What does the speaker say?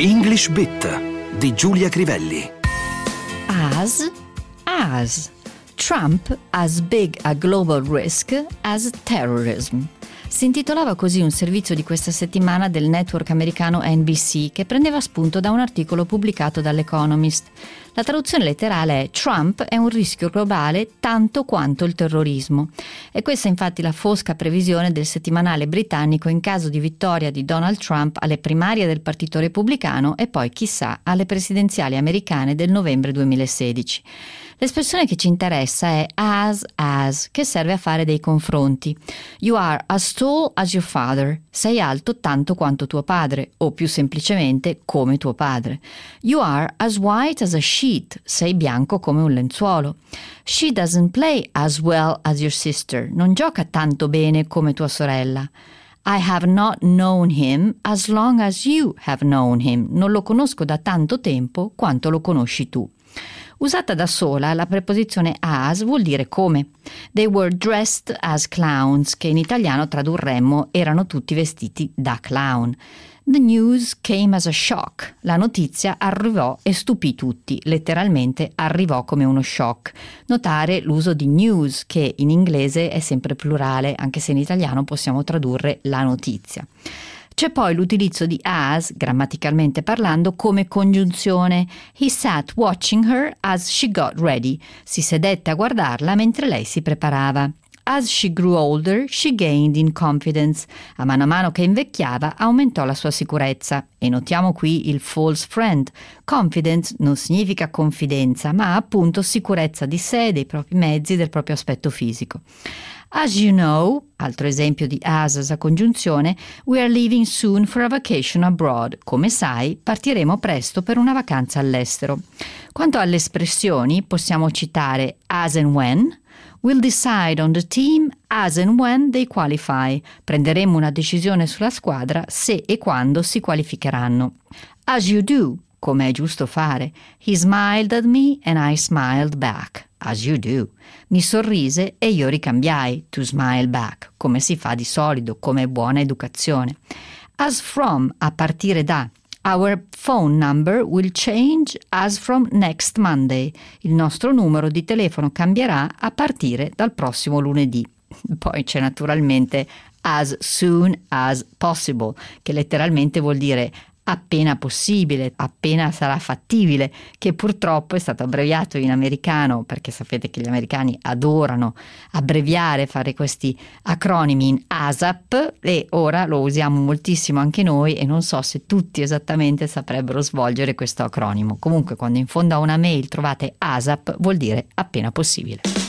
English Bit di Giulia Crivelli. As, as. Trump as big a global risk as terrorism. Si intitolava così un servizio di questa settimana del network americano NBC che prendeva spunto da un articolo pubblicato dall'Economist. La traduzione letterale è Trump è un rischio globale tanto quanto il terrorismo. E questa è infatti la fosca previsione del settimanale britannico in caso di vittoria di Donald Trump alle primarie del Partito Repubblicano e poi chissà alle presidenziali americane del novembre 2016. L'espressione che ci interessa è as as, che serve a fare dei confronti. You are as tall as your father. Sei alto tanto quanto tuo padre, o più semplicemente come tuo padre. You are as white as a sheet. Sei bianco come un lenzuolo. She doesn't play as well as your sister. Non gioca tanto bene come tua sorella. I have not known him as long as you have known him. Non lo conosco da tanto tempo quanto lo conosci tu. Usata da sola, la preposizione as vuol dire come. They were dressed as clowns, che in italiano tradurremmo erano tutti vestiti da clown. The news came as a shock. La notizia arrivò e stupì tutti, letteralmente arrivò come uno shock. Notare l'uso di news, che in inglese è sempre plurale, anche se in italiano possiamo tradurre la notizia. C'è poi l'utilizzo di as, grammaticalmente parlando, come congiunzione. He sat watching her as she got ready. Si sedette a guardarla mentre lei si preparava. As she grew older, she gained in confidence. A mano a mano che invecchiava, aumentò la sua sicurezza. E notiamo qui il false friend. Confidence non significa confidenza, ma appunto sicurezza di sé, dei propri mezzi, del proprio aspetto fisico. As you know, altro esempio di as a congiunzione, we are leaving soon for a vacation abroad. Come sai, partiremo presto per una vacanza all'estero. Quanto alle espressioni, possiamo citare as and when, We'll decide on the team as and when they qualify. Prenderemo una decisione sulla squadra se e quando si qualificheranno. As you do, come è giusto fare. He smiled at me and I smiled back as you do. Mi sorrise e io ricambiai, to smile back, come si fa di solito, come buona educazione. As from, a partire da. Our phone number will change as from next Monday. Il nostro numero di telefono cambierà a partire dal prossimo lunedì. Poi c'è naturalmente as soon as possible, che letteralmente vuol dire appena possibile, appena sarà fattibile, che purtroppo è stato abbreviato in americano, perché sapete che gli americani adorano abbreviare, fare questi acronimi in ASAP e ora lo usiamo moltissimo anche noi e non so se tutti esattamente saprebbero svolgere questo acronimo. Comunque quando in fondo a una mail trovate ASAP vuol dire appena possibile.